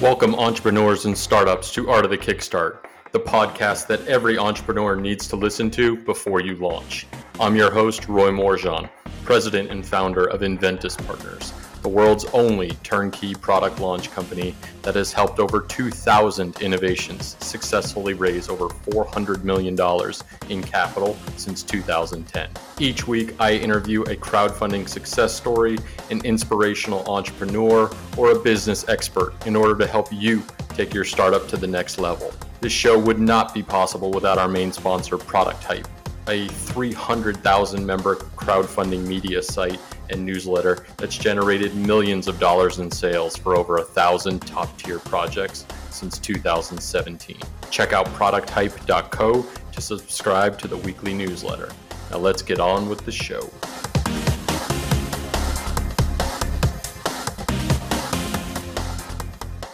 Welcome, entrepreneurs and startups, to Art of the Kickstart, the podcast that every entrepreneur needs to listen to before you launch. I'm your host, Roy Morejon, president and founder of Inventus Partners, the world's only turnkey product launch company that has helped over 2,000 innovations successfully raise over $400 million in capital since 2010. Each week, I interview a crowdfunding success story, an inspirational entrepreneur, or a business expert in order to help you take your startup to the next level. This show would not be possible without our main sponsor, Product Hype, a 300,000 member crowdfunding media site and newsletter that's generated millions of dollars in sales for over a thousand top tier projects since 2017. Check out producthype.co to subscribe to the weekly newsletter. Now let's get on with the show.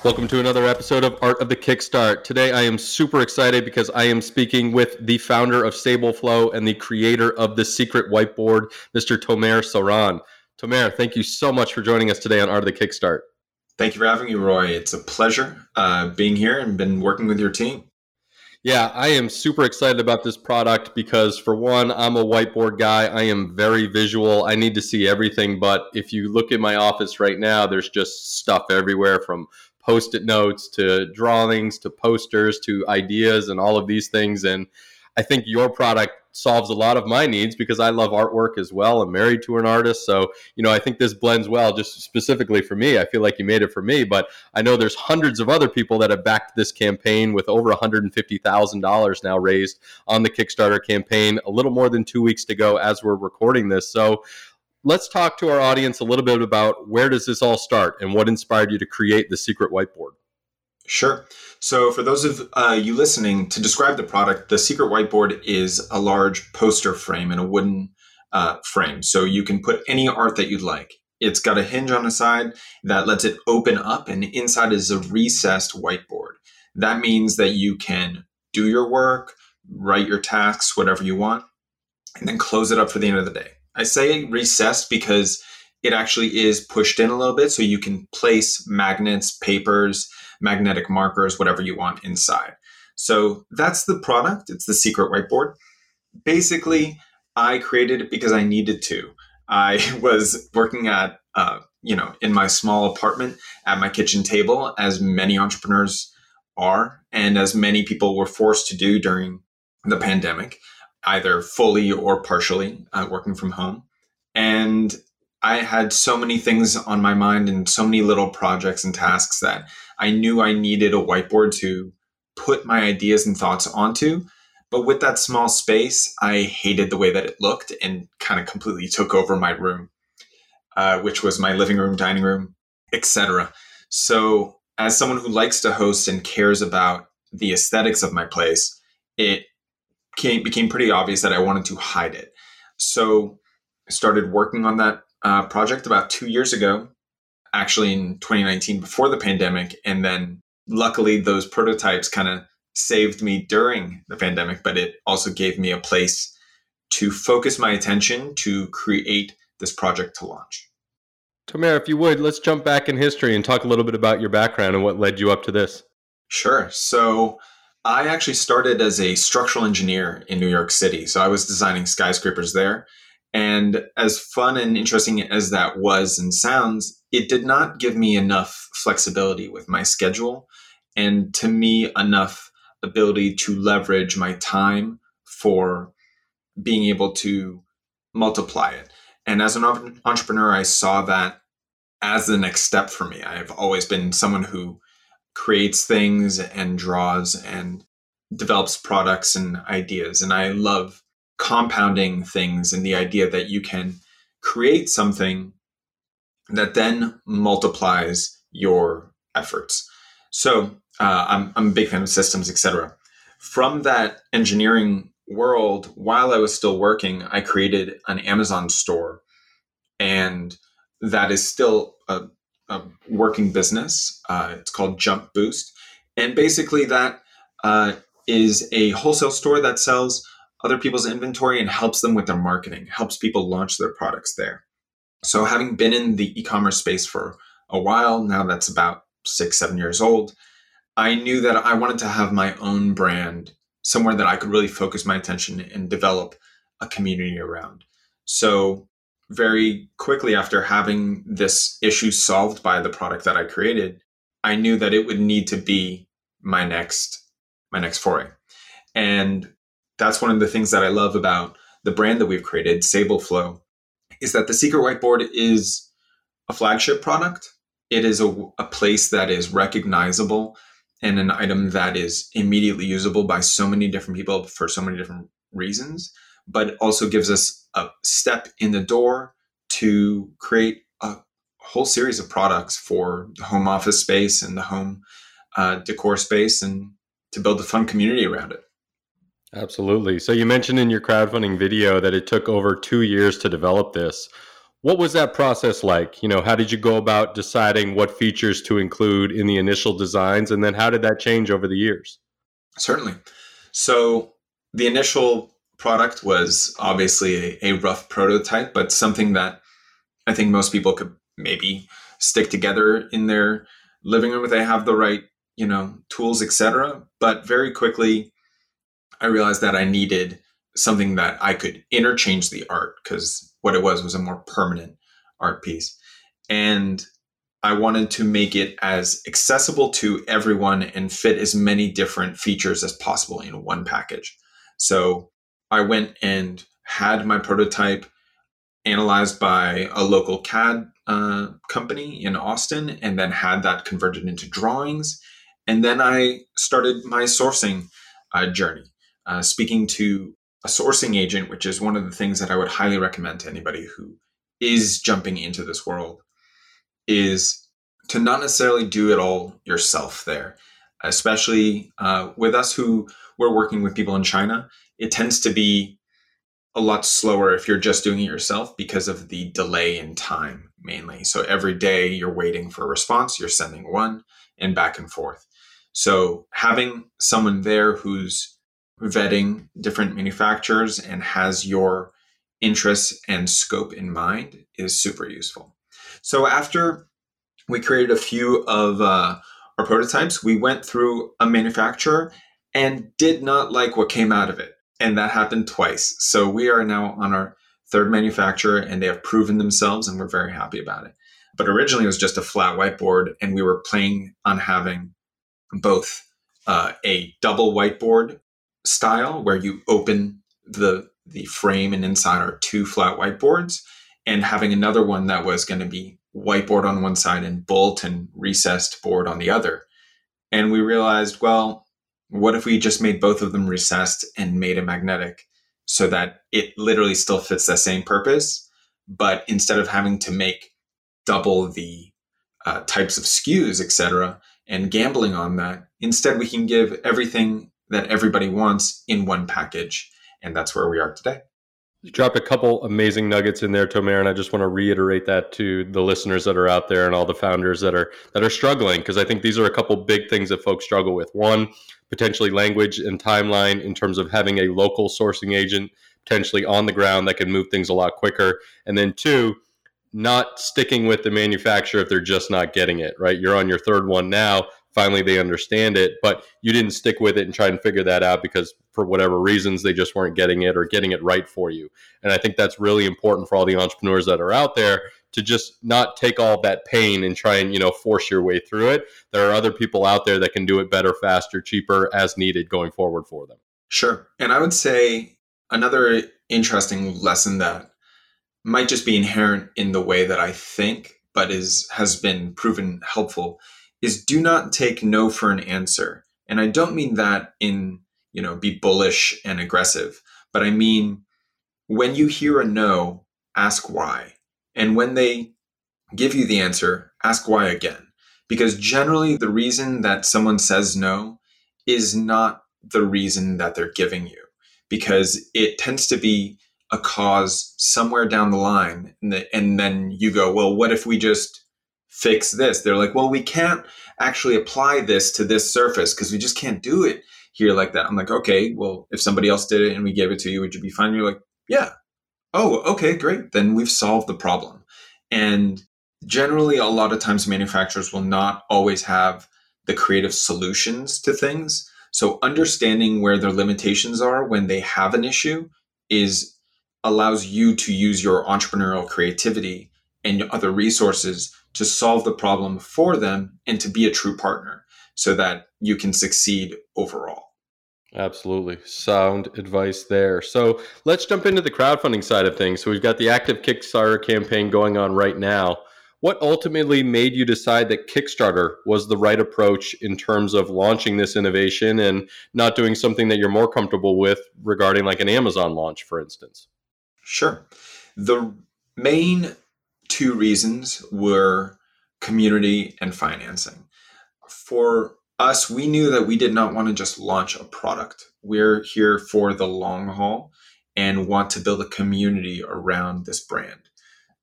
Welcome to another episode of Art of the Kickstart. Today I am super excited because I am speaking with the founder of Sable Flow and the creator of the secret whiteboard, Mr. Tomer Saran. Tomer, thank you so much for joining us today on Art of the Kickstart. Thank you for having me, Roy. It's a pleasure uh, being here and been working with your team. Yeah, I am super excited about this product because, for one, I'm a whiteboard guy. I am very visual. I need to see everything. But if you look at my office right now, there's just stuff everywhere from post it notes to drawings to posters to ideas and all of these things. And I think your product solves a lot of my needs because I love artwork as well. I'm married to an artist. So, you know, I think this blends well just specifically for me. I feel like you made it for me, but I know there's hundreds of other people that have backed this campaign with over $150,000 now raised on the Kickstarter campaign, a little more than two weeks to go as we're recording this. So, let's talk to our audience a little bit about where does this all start and what inspired you to create the secret whiteboard Sure. So, for those of uh, you listening, to describe the product, the secret whiteboard is a large poster frame in a wooden uh, frame. So, you can put any art that you'd like. It's got a hinge on the side that lets it open up, and inside is a recessed whiteboard. That means that you can do your work, write your tasks, whatever you want, and then close it up for the end of the day. I say recessed because it actually is pushed in a little bit so you can place magnets, papers, magnetic markers, whatever you want inside. So that's the product. It's the secret whiteboard. Basically, I created it because I needed to. I was working at, uh, you know, in my small apartment at my kitchen table, as many entrepreneurs are, and as many people were forced to do during the pandemic, either fully or partially uh, working from home. And I had so many things on my mind and so many little projects and tasks that I knew I needed a whiteboard to put my ideas and thoughts onto. But with that small space, I hated the way that it looked and kind of completely took over my room, uh, which was my living room, dining room, etc. So, as someone who likes to host and cares about the aesthetics of my place, it came, became pretty obvious that I wanted to hide it. So, I started working on that uh, project about two years ago actually in 2019 before the pandemic. And then luckily, those prototypes kind of saved me during the pandemic, but it also gave me a place to focus my attention to create this project to launch. Tomer, if you would, let's jump back in history and talk a little bit about your background and what led you up to this. Sure. So, I actually started as a structural engineer in New York City. So, I was designing skyscrapers there. And as fun and interesting as that was and sounds, it did not give me enough flexibility with my schedule and to me enough ability to leverage my time for being able to multiply it. And as an entrepreneur, I saw that as the next step for me. I've always been someone who creates things and draws and develops products and ideas. And I love compounding things and the idea that you can create something that then multiplies your efforts. So uh, I'm, I'm a big fan of systems, etc. From that engineering world, while I was still working, I created an Amazon store, and that is still a, a working business. Uh, it's called Jump Boost, and basically that uh, is a wholesale store that sells other people's inventory and helps them with their marketing, helps people launch their products there. So, having been in the e commerce space for a while, now that's about six, seven years old, I knew that I wanted to have my own brand somewhere that I could really focus my attention and develop a community around. So, very quickly after having this issue solved by the product that I created, I knew that it would need to be my next my next foray. And that's one of the things that I love about the brand that we've created, Sable Flow, is that the Secret Whiteboard is a flagship product. It is a, a place that is recognizable and an item that is immediately usable by so many different people for so many different reasons, but also gives us a step in the door to create a whole series of products for the home office space and the home uh, decor space and to build a fun community around it. Absolutely. So you mentioned in your crowdfunding video that it took over two years to develop this. What was that process like? You know, how did you go about deciding what features to include in the initial designs, and then how did that change over the years? Certainly. So the initial product was obviously a, a rough prototype, but something that I think most people could maybe stick together in their living room if they have the right, you know, tools, etc. But very quickly, I realized that I needed something that I could interchange the art because what it was was a more permanent art piece. And I wanted to make it as accessible to everyone and fit as many different features as possible in one package. So I went and had my prototype analyzed by a local CAD uh, company in Austin and then had that converted into drawings. And then I started my sourcing uh, journey, uh, speaking to a sourcing agent, which is one of the things that I would highly recommend to anybody who is jumping into this world, is to not necessarily do it all yourself there. Especially uh, with us who we're working with people in China, it tends to be a lot slower if you're just doing it yourself because of the delay in time mainly. So every day you're waiting for a response, you're sending one and back and forth. So having someone there who's vetting different manufacturers and has your interests and scope in mind is super useful. So after we created a few of uh, our prototypes, we went through a manufacturer and did not like what came out of it. And that happened twice. So we are now on our third manufacturer and they have proven themselves and we're very happy about it. But originally it was just a flat whiteboard and we were playing on having both uh, a double whiteboard style where you open the the frame and inside are two flat whiteboards and having another one that was going to be whiteboard on one side and bolt and recessed board on the other. And we realized, well, what if we just made both of them recessed and made a magnetic so that it literally still fits the same purpose, but instead of having to make double the uh, types of SKUs, etc., and gambling on that, instead we can give everything that everybody wants in one package, and that's where we are today. You dropped a couple amazing nuggets in there, Tomer, and I just want to reiterate that to the listeners that are out there and all the founders that are that are struggling because I think these are a couple big things that folks struggle with. One, potentially language and timeline in terms of having a local sourcing agent potentially on the ground that can move things a lot quicker, and then two, not sticking with the manufacturer if they're just not getting it right. You're on your third one now. Finally they understand it but you didn't stick with it and try and figure that out because for whatever reasons they just weren't getting it or getting it right for you. And i think that's really important for all the entrepreneurs that are out there to just not take all that pain and try and you know force your way through it. There are other people out there that can do it better faster cheaper as needed going forward for them. Sure. And i would say another interesting lesson that might just be inherent in the way that i think but is has been proven helpful is do not take no for an answer. And I don't mean that in, you know, be bullish and aggressive, but I mean when you hear a no, ask why. And when they give you the answer, ask why again. Because generally, the reason that someone says no is not the reason that they're giving you, because it tends to be a cause somewhere down the line. And, the, and then you go, well, what if we just fix this. They're like, well, we can't actually apply this to this surface because we just can't do it here like that. I'm like, okay, well, if somebody else did it and we gave it to you, would you be fine? You're like, yeah. Oh, okay, great. Then we've solved the problem. And generally, a lot of times manufacturers will not always have the creative solutions to things. So understanding where their limitations are when they have an issue is allows you to use your entrepreneurial creativity and other resources to solve the problem for them and to be a true partner so that you can succeed overall. Absolutely. Sound advice there. So let's jump into the crowdfunding side of things. So we've got the active Kickstarter campaign going on right now. What ultimately made you decide that Kickstarter was the right approach in terms of launching this innovation and not doing something that you're more comfortable with regarding like an Amazon launch, for instance? Sure. The main two reasons were community and financing. For us, we knew that we did not want to just launch a product. We're here for the long haul and want to build a community around this brand.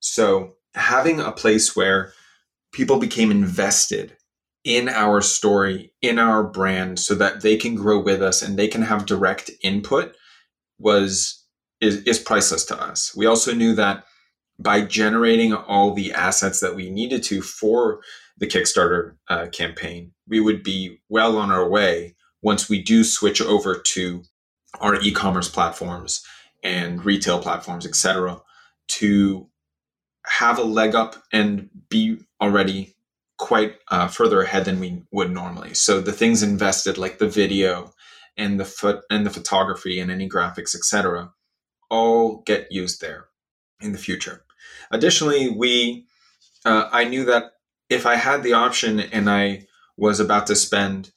So, having a place where people became invested in our story, in our brand, so that they can grow with us and they can have direct input was is, is priceless to us. We also knew that by generating all the assets that we needed to for the Kickstarter uh, campaign, we would be well on our way once we do switch over to our e-commerce platforms and retail platforms, etc., to have a leg up and be already quite uh, further ahead than we would normally. So the things invested, like the video and the foot and the photography and any graphics, etc., all get used there in the future. Additionally, we uh, I knew that if I had the option and I was about to spend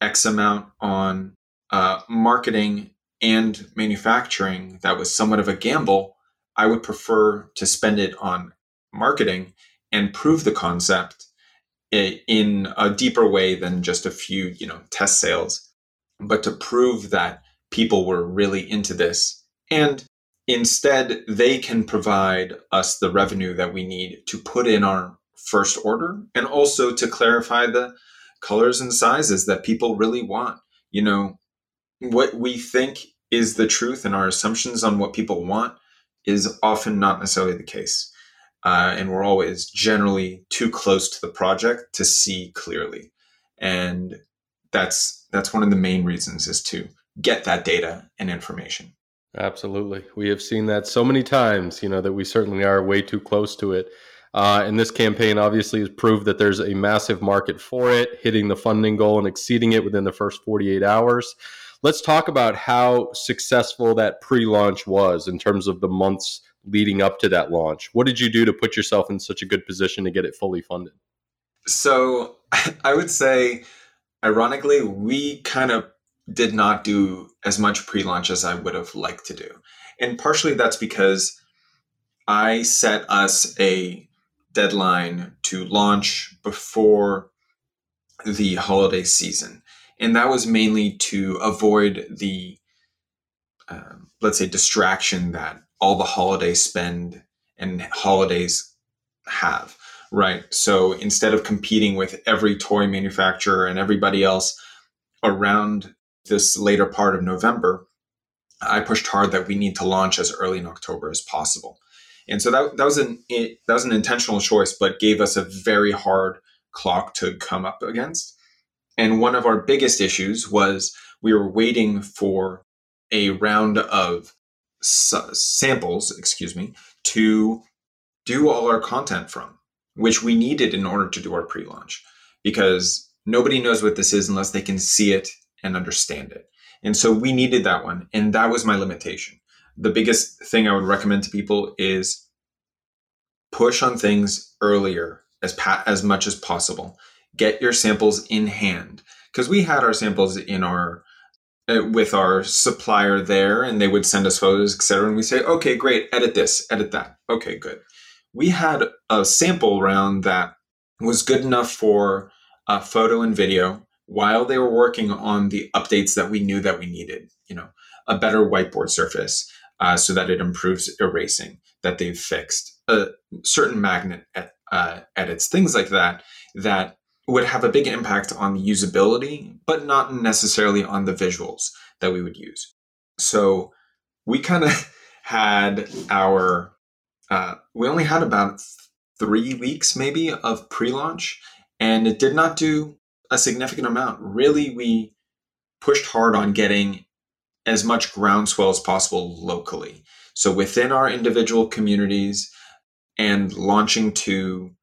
X amount on uh, marketing and manufacturing, that was somewhat of a gamble. I would prefer to spend it on marketing and prove the concept in a deeper way than just a few, you know, test sales, but to prove that people were really into this. And instead, they can provide us the revenue that we need to put in our first order and also to clarify the colors and sizes that people really want. You know, what we think is the truth and our assumptions on what people want is often not necessarily the case. Uh, and we're always generally too close to the project to see clearly. And that's that's one of the main reasons is to get that data and information. Absolutely. We have seen that so many times, you know, that we certainly are way too close to it. Uh, and this campaign obviously has proved that there's a massive market for it, hitting the funding goal and exceeding it within the first 48 hours. Let's talk about how successful that pre launch was in terms of the months leading up to that launch. What did you do to put yourself in such a good position to get it fully funded? So I would say, ironically, we kind of did not do as much pre launch as I would have liked to do. And partially that's because I set us a deadline to launch before the holiday season. And that was mainly to avoid the, uh, let's say, distraction that all the holiday spend and holidays have, right? So instead of competing with every toy manufacturer and everybody else around this later part of November, I pushed hard that we need to launch as early in October as possible. And so that, that was an that was an intentional choice, but gave us a very hard clock to come up against. And one of our biggest issues was we were waiting for a round of samples, excuse me, to do all our content from, which we needed in order to do our pre-launch, because nobody knows what this is unless they can see it and understand it. And so we needed that one, and that was my limitation the biggest thing I would recommend to people is push on things earlier as pa- as much as possible. Get your samples in hand because we had our samples in our uh, with our supplier there, and they would send us photos, etc. And we say, okay, great, edit this, edit that. Okay, good. We had a sample round that was good enough for a photo and video while they were working on the updates that we knew that we needed. You know, a better whiteboard surface, uh, so that it improves erasing that they've fixed a certain magnet uh, edits things like that that would have a big impact on the usability but not necessarily on the visuals that we would use so we kind of had our uh, we only had about three weeks maybe of pre launch, and it did not do a significant amount. Really, we pushed hard on getting as much groundswell as possible locally. So within our individual communities and launching to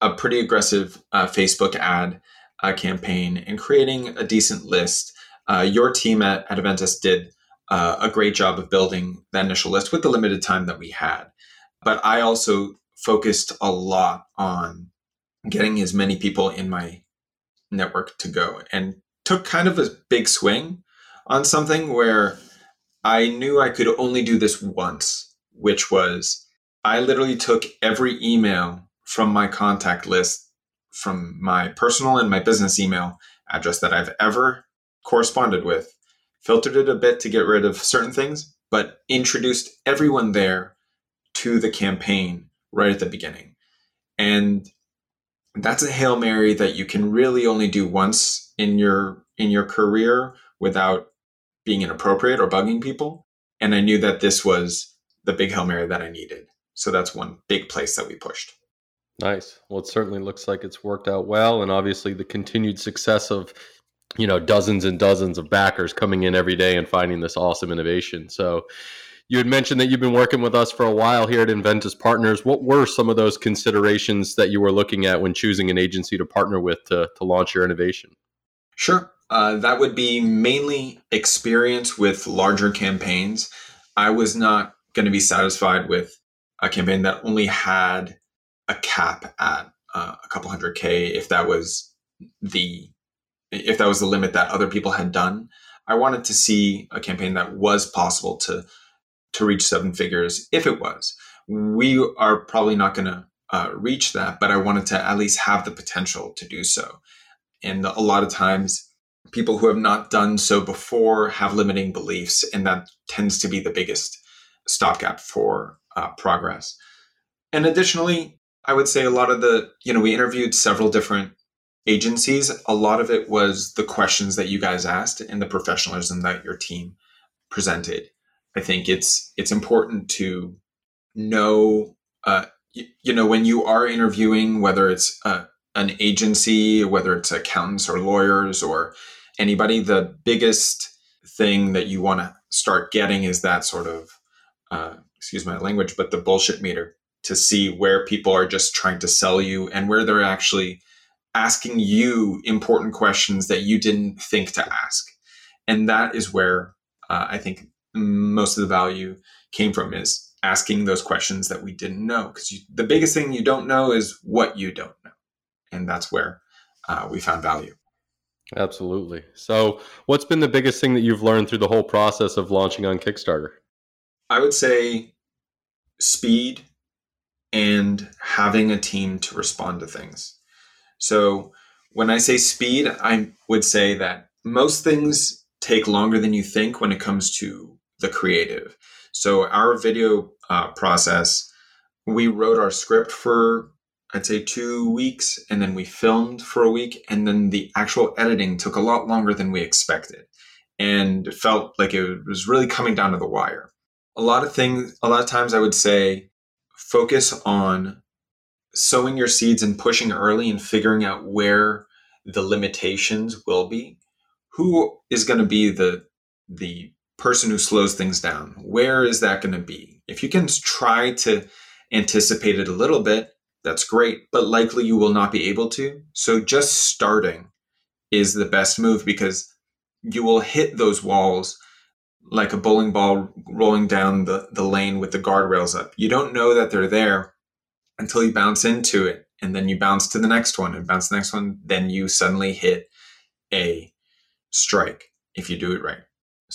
a pretty aggressive uh, Facebook ad uh, campaign and creating a decent list. Uh, your team at, Inventus did uh, a great job of building that initial list with the limited time that we had. But I also focused a lot on getting as many people in my network to go and took kind of a big swing on something where I knew I could only do this once, which was I literally took every email from my contact list from my personal and my business email address that I've ever corresponded with, filtered it a bit to get rid of certain things, but introduced everyone there to the campaign right at the beginning. And that's a Hail Mary that you can really only do once in your in your career without being inappropriate or bugging people. And I knew that this was the big Hail Mary that I needed. So that's one big place that we pushed. Nice. Well, it certainly looks like it's worked out well, and obviously the continued success of you know dozens and dozens of backers coming in every day and finding this awesome innovation. So, you had mentioned that you've been working with us for a while here at Inventus Partners. What were some of those considerations that you were looking at when choosing an agency to partner with to, to launch your innovation? Sure. Uh, that would be mainly experience with larger campaigns. I was not going to be satisfied with a campaign that only had a cap at uh, a couple hundred k if that was the if that was the limit that other people had done. I wanted to see a campaign that was possible to to reach seven figures if it was. We are probably not going to uh, reach that, but I wanted to at least have the potential to do so. And a lot of times, people who have not done so before have limiting beliefs, and that tends to be the biggest stopgap for uh, progress. And additionally, I would say a lot of the, you know, we interviewed several different agencies. A lot of it was the questions that you guys asked and the professionalism that your team presented. I think it's it's important to know, uh, you, you know, when you are interviewing, whether it's uh, an agency, whether it's accountants or lawyers or anybody, the biggest thing that you want to start getting is that sort of, uh, excuse my language, but the bullshit meter to see where people are just trying to sell you and where they're actually asking you important questions that you didn't think to ask. And that is where uh, I think most of the value came from is asking those questions that we didn't know. Because the biggest thing you don't know is what you don't know. And that's where uh, we found value. Absolutely. So, what's been the biggest thing that you've learned through the whole process of launching on Kickstarter? I would say speed and having a team to respond to things. So when I say speed, I would say that most things take longer than you think when it comes to the creative. So our video uh, process, we wrote our script for I'd say two weeks, and then we filmed for a week, and then the actual editing took a lot longer than we expected, and it felt like it was really coming down to the wire. A lot of things, a lot of times, I would say focus on sowing your seeds and pushing early and figuring out where the limitations will be who is going to be the the person who slows things down where is that going to be if you can try to anticipate it a little bit that's great but likely you will not be able to so just starting is the best move because you will hit those walls like a bowling ball rolling down the, the lane with the guardrails up. You don't know that they're there until you bounce into it. And then you bounce to the next one and bounce the next one. Then you suddenly hit a strike if you do it right.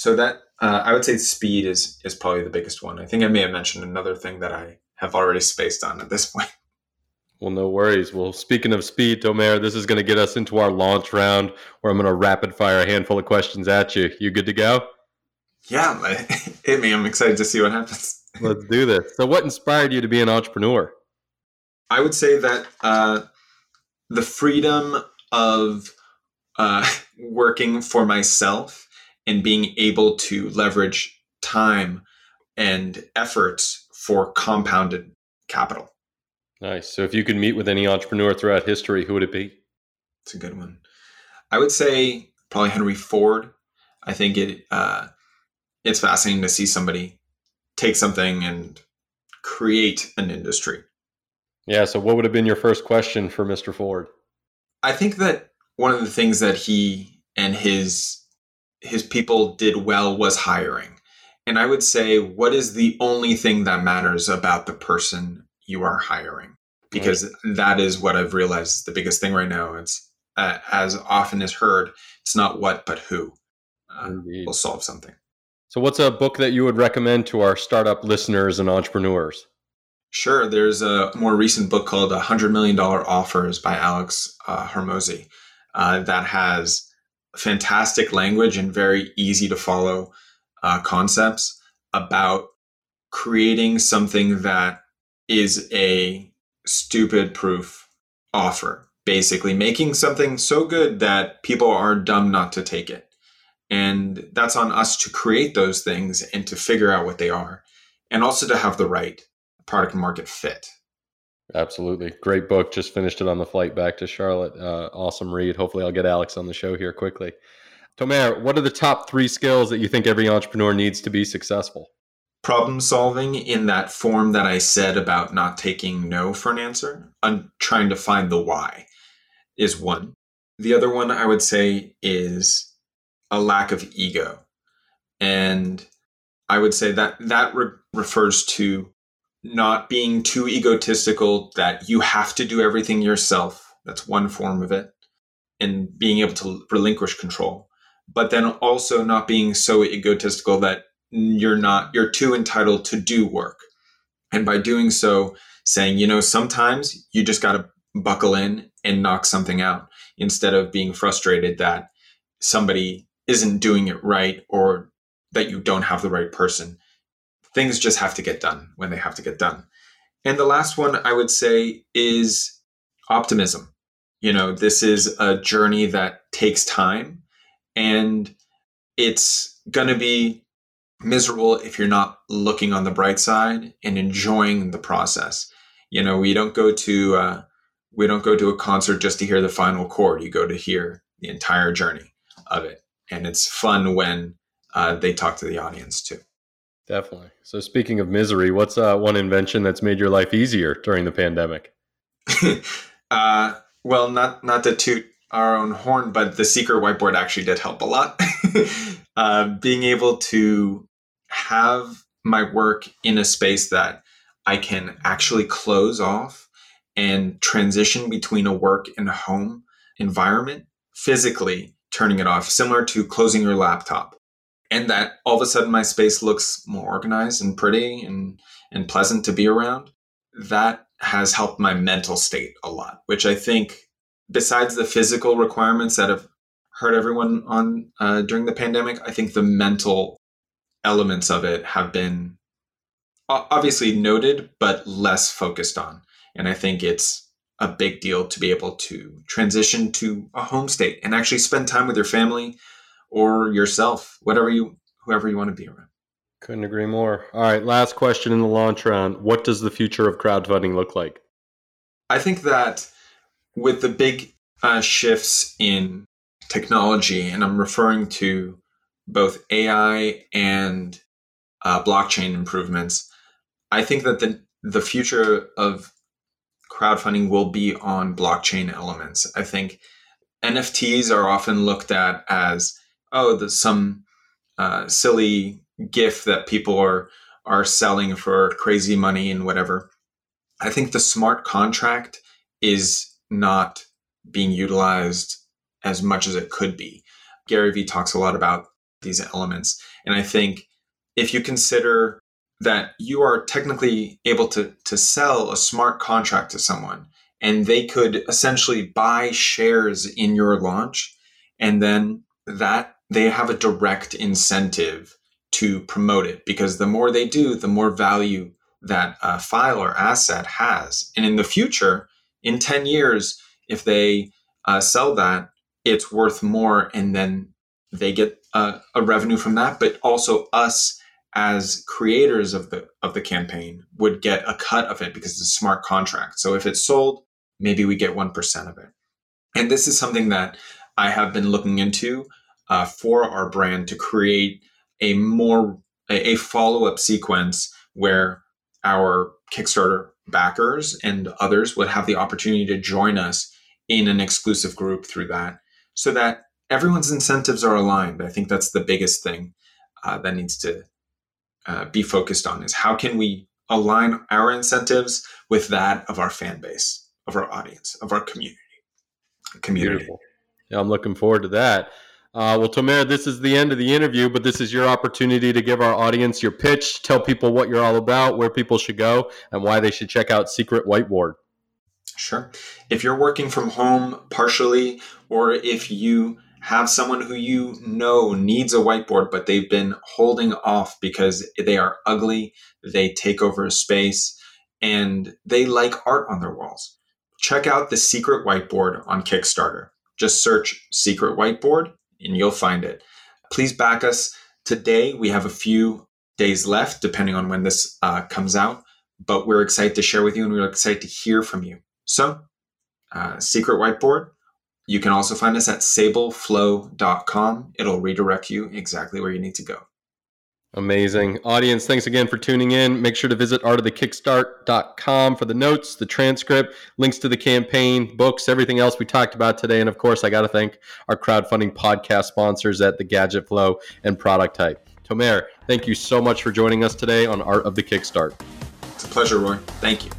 So that uh, I would say speed is is probably the biggest one. I think I may have mentioned another thing that I have already spaced on at this point. Well, no worries. Well, speaking of speed, Tomer, this is going to get us into our launch round where I'm going to rapid fire a handful of questions at you. You good to go? Yeah, hit me. I'm excited to see what happens. Let's do this. So, what inspired you to be an entrepreneur? I would say that uh, the freedom of uh, working for myself and being able to leverage time and efforts for compounded capital. Nice. So if you could meet with any entrepreneur throughout history, who would it be? It's a good one. I would say probably Henry Ford. I think it uh, it's fascinating to see somebody take something and create an industry. Yeah. So what would have been your first question for Mr. Ford? I think that one of the things that he and his his people did well was hiring. And I would say, what is the only thing that matters about the person you are hiring? Because right. that is what I've realized is the biggest thing right now. It's uh, as often as heard, it's not what, but who uh, will solve something. So, what's a book that you would recommend to our startup listeners and entrepreneurs? Sure. There's a more recent book called "A $100 Million Offers by Alex uh, uh, that has fantastic language and very easy to follow uh, concepts about creating something that is a stupid proof offer. Basically, making something so good that people are dumb not to take it. And that's on us to create those things and to figure out what they are, and also to have the right product market fit. Absolutely. Great book. Just finished it on the flight back to Charlotte. Uh, awesome read. Hopefully, I'll get Alex on the show here quickly. Tomer, what are the top three skills that you think every entrepreneur needs to be successful? Problem solving in that form that I said about not taking no for an answer. I'm trying to find the why is one. The other one I would say is a lack of ego. And I would say that that re- refers to not being too egotistical that you have to do everything yourself. That's one form of it. And being able to relinquish control. But then also not being so egotistical that you're not, you're too entitled to do work. And by doing so, saying, you know, sometimes you just got to buckle in and knock something out instead of being frustrated that somebody isn't doing it right or that you don't have the right person things just have to get done when they have to get done. And the last one I would say is optimism. You know, this is a journey that takes time and it's going to be miserable if you're not looking on the bright side and enjoying the process. You know, we don't go to uh, we don't go to a concert just to hear the final chord. You go to hear the entire journey of it, and it's fun when uh, they talk to the audience too. Definitely. So, speaking of misery, what's uh, one invention that's made your life easier during the pandemic? uh, well, not not to toot our own horn, but the secret whiteboard actually did help a lot. uh, being able to have my work in a space that I can actually close off and transition between a work and a home environment physically turning it off, similar to closing your laptop and that all of a sudden my space looks more organized and pretty and and pleasant to be around that has helped my mental state a lot which i think besides the physical requirements that have hurt everyone on uh, during the pandemic i think the mental elements of it have been obviously noted but less focused on. And i think it's a big deal to be able to transition to a home state and actually spend time with your family or yourself, whatever you, whoever you want to be around. Couldn't agree more. All right, last question in the launch round. What does the future of crowdfunding look like? I think that with the big uh, shifts in technology, and I'm referring to both AI and uh, blockchain improvements, I think that the the future of crowdfunding will be on blockchain elements. I think NFTs are often looked at as oh, some uh, silly GIF that people are are selling for crazy money and whatever. I think the smart contract is not being utilized as much as it could be. Gary Vee talks a lot about these elements. And I think if you consider that you are technically able to, to sell a smart contract to someone and they could essentially buy shares in your launch and then that they have a direct incentive to promote it because the more they do, the more value that file or asset has. And in the future, in 10 years, if they uh, sell that, it's worth more. And then they get uh, a revenue from that, but also us as creators of the of the campaign would get a cut of it because it's a smart contract. So if it's sold, maybe we get 1% of it. And this is something that I have been looking into uh, for our brand to create a more a, a follow-up sequence where our Kickstarter backers and others would have the opportunity to join us in an exclusive group through that so that everyone's incentives are aligned. I think that's the biggest thing uh, that needs to uh, be focused on is how can we align our incentives with that of our fan base, of our audience, of our community. Community. Beautiful. Yeah, I'm looking forward to that. Uh, well, Tomer, this is the end of the interview, but this is your opportunity to give our audience your pitch, tell people what you're all about, where people should go, and why they should check out Secret Whiteboard. Sure. If you're working from home partially, or if you have someone who you know needs a whiteboard, but they've been holding off because they are ugly, they take over a space, and they like art on their walls. Check out the Secret Whiteboard on Kickstarter. Just search Secret Whiteboard and you'll find it. Please back us. Today, we have a few days left, depending on when this uh, comes out, but we're excited to share with you and we're excited to hear from you. So, uh, Secret Whiteboard, you can also find us at sableflow.com. It'll redirect you exactly where you need to go. Amazing. Audience, thanks again for tuning in. Make sure to visit artofthekickstart.com for the notes, the transcript, links to the campaign, books, everything else we talked about today. And of course, I got to thank our crowdfunding podcast sponsors at the Gadget Flow and Product Hype. Tomer, thank you so much for joining us today on Art of the Kickstart. It's a pleasure, Roy. Thank you.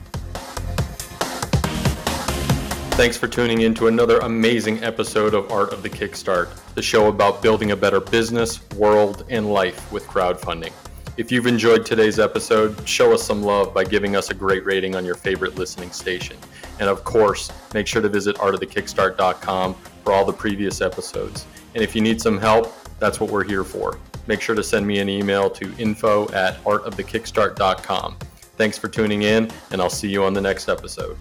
Thanks for tuning in to another amazing episode of Art of the Kickstart, the show about building a better business, world, and life with crowdfunding. If you've enjoyed today's episode, show us some love by giving us a great rating on your favorite listening station. And of course, make sure to visit artofthekickstart.com for all the previous episodes. And if you need some help, that's what we're here for. Make sure to send me an email to info at artofthekickstart.com. Thanks for tuning in, and I'll see you on the next episode.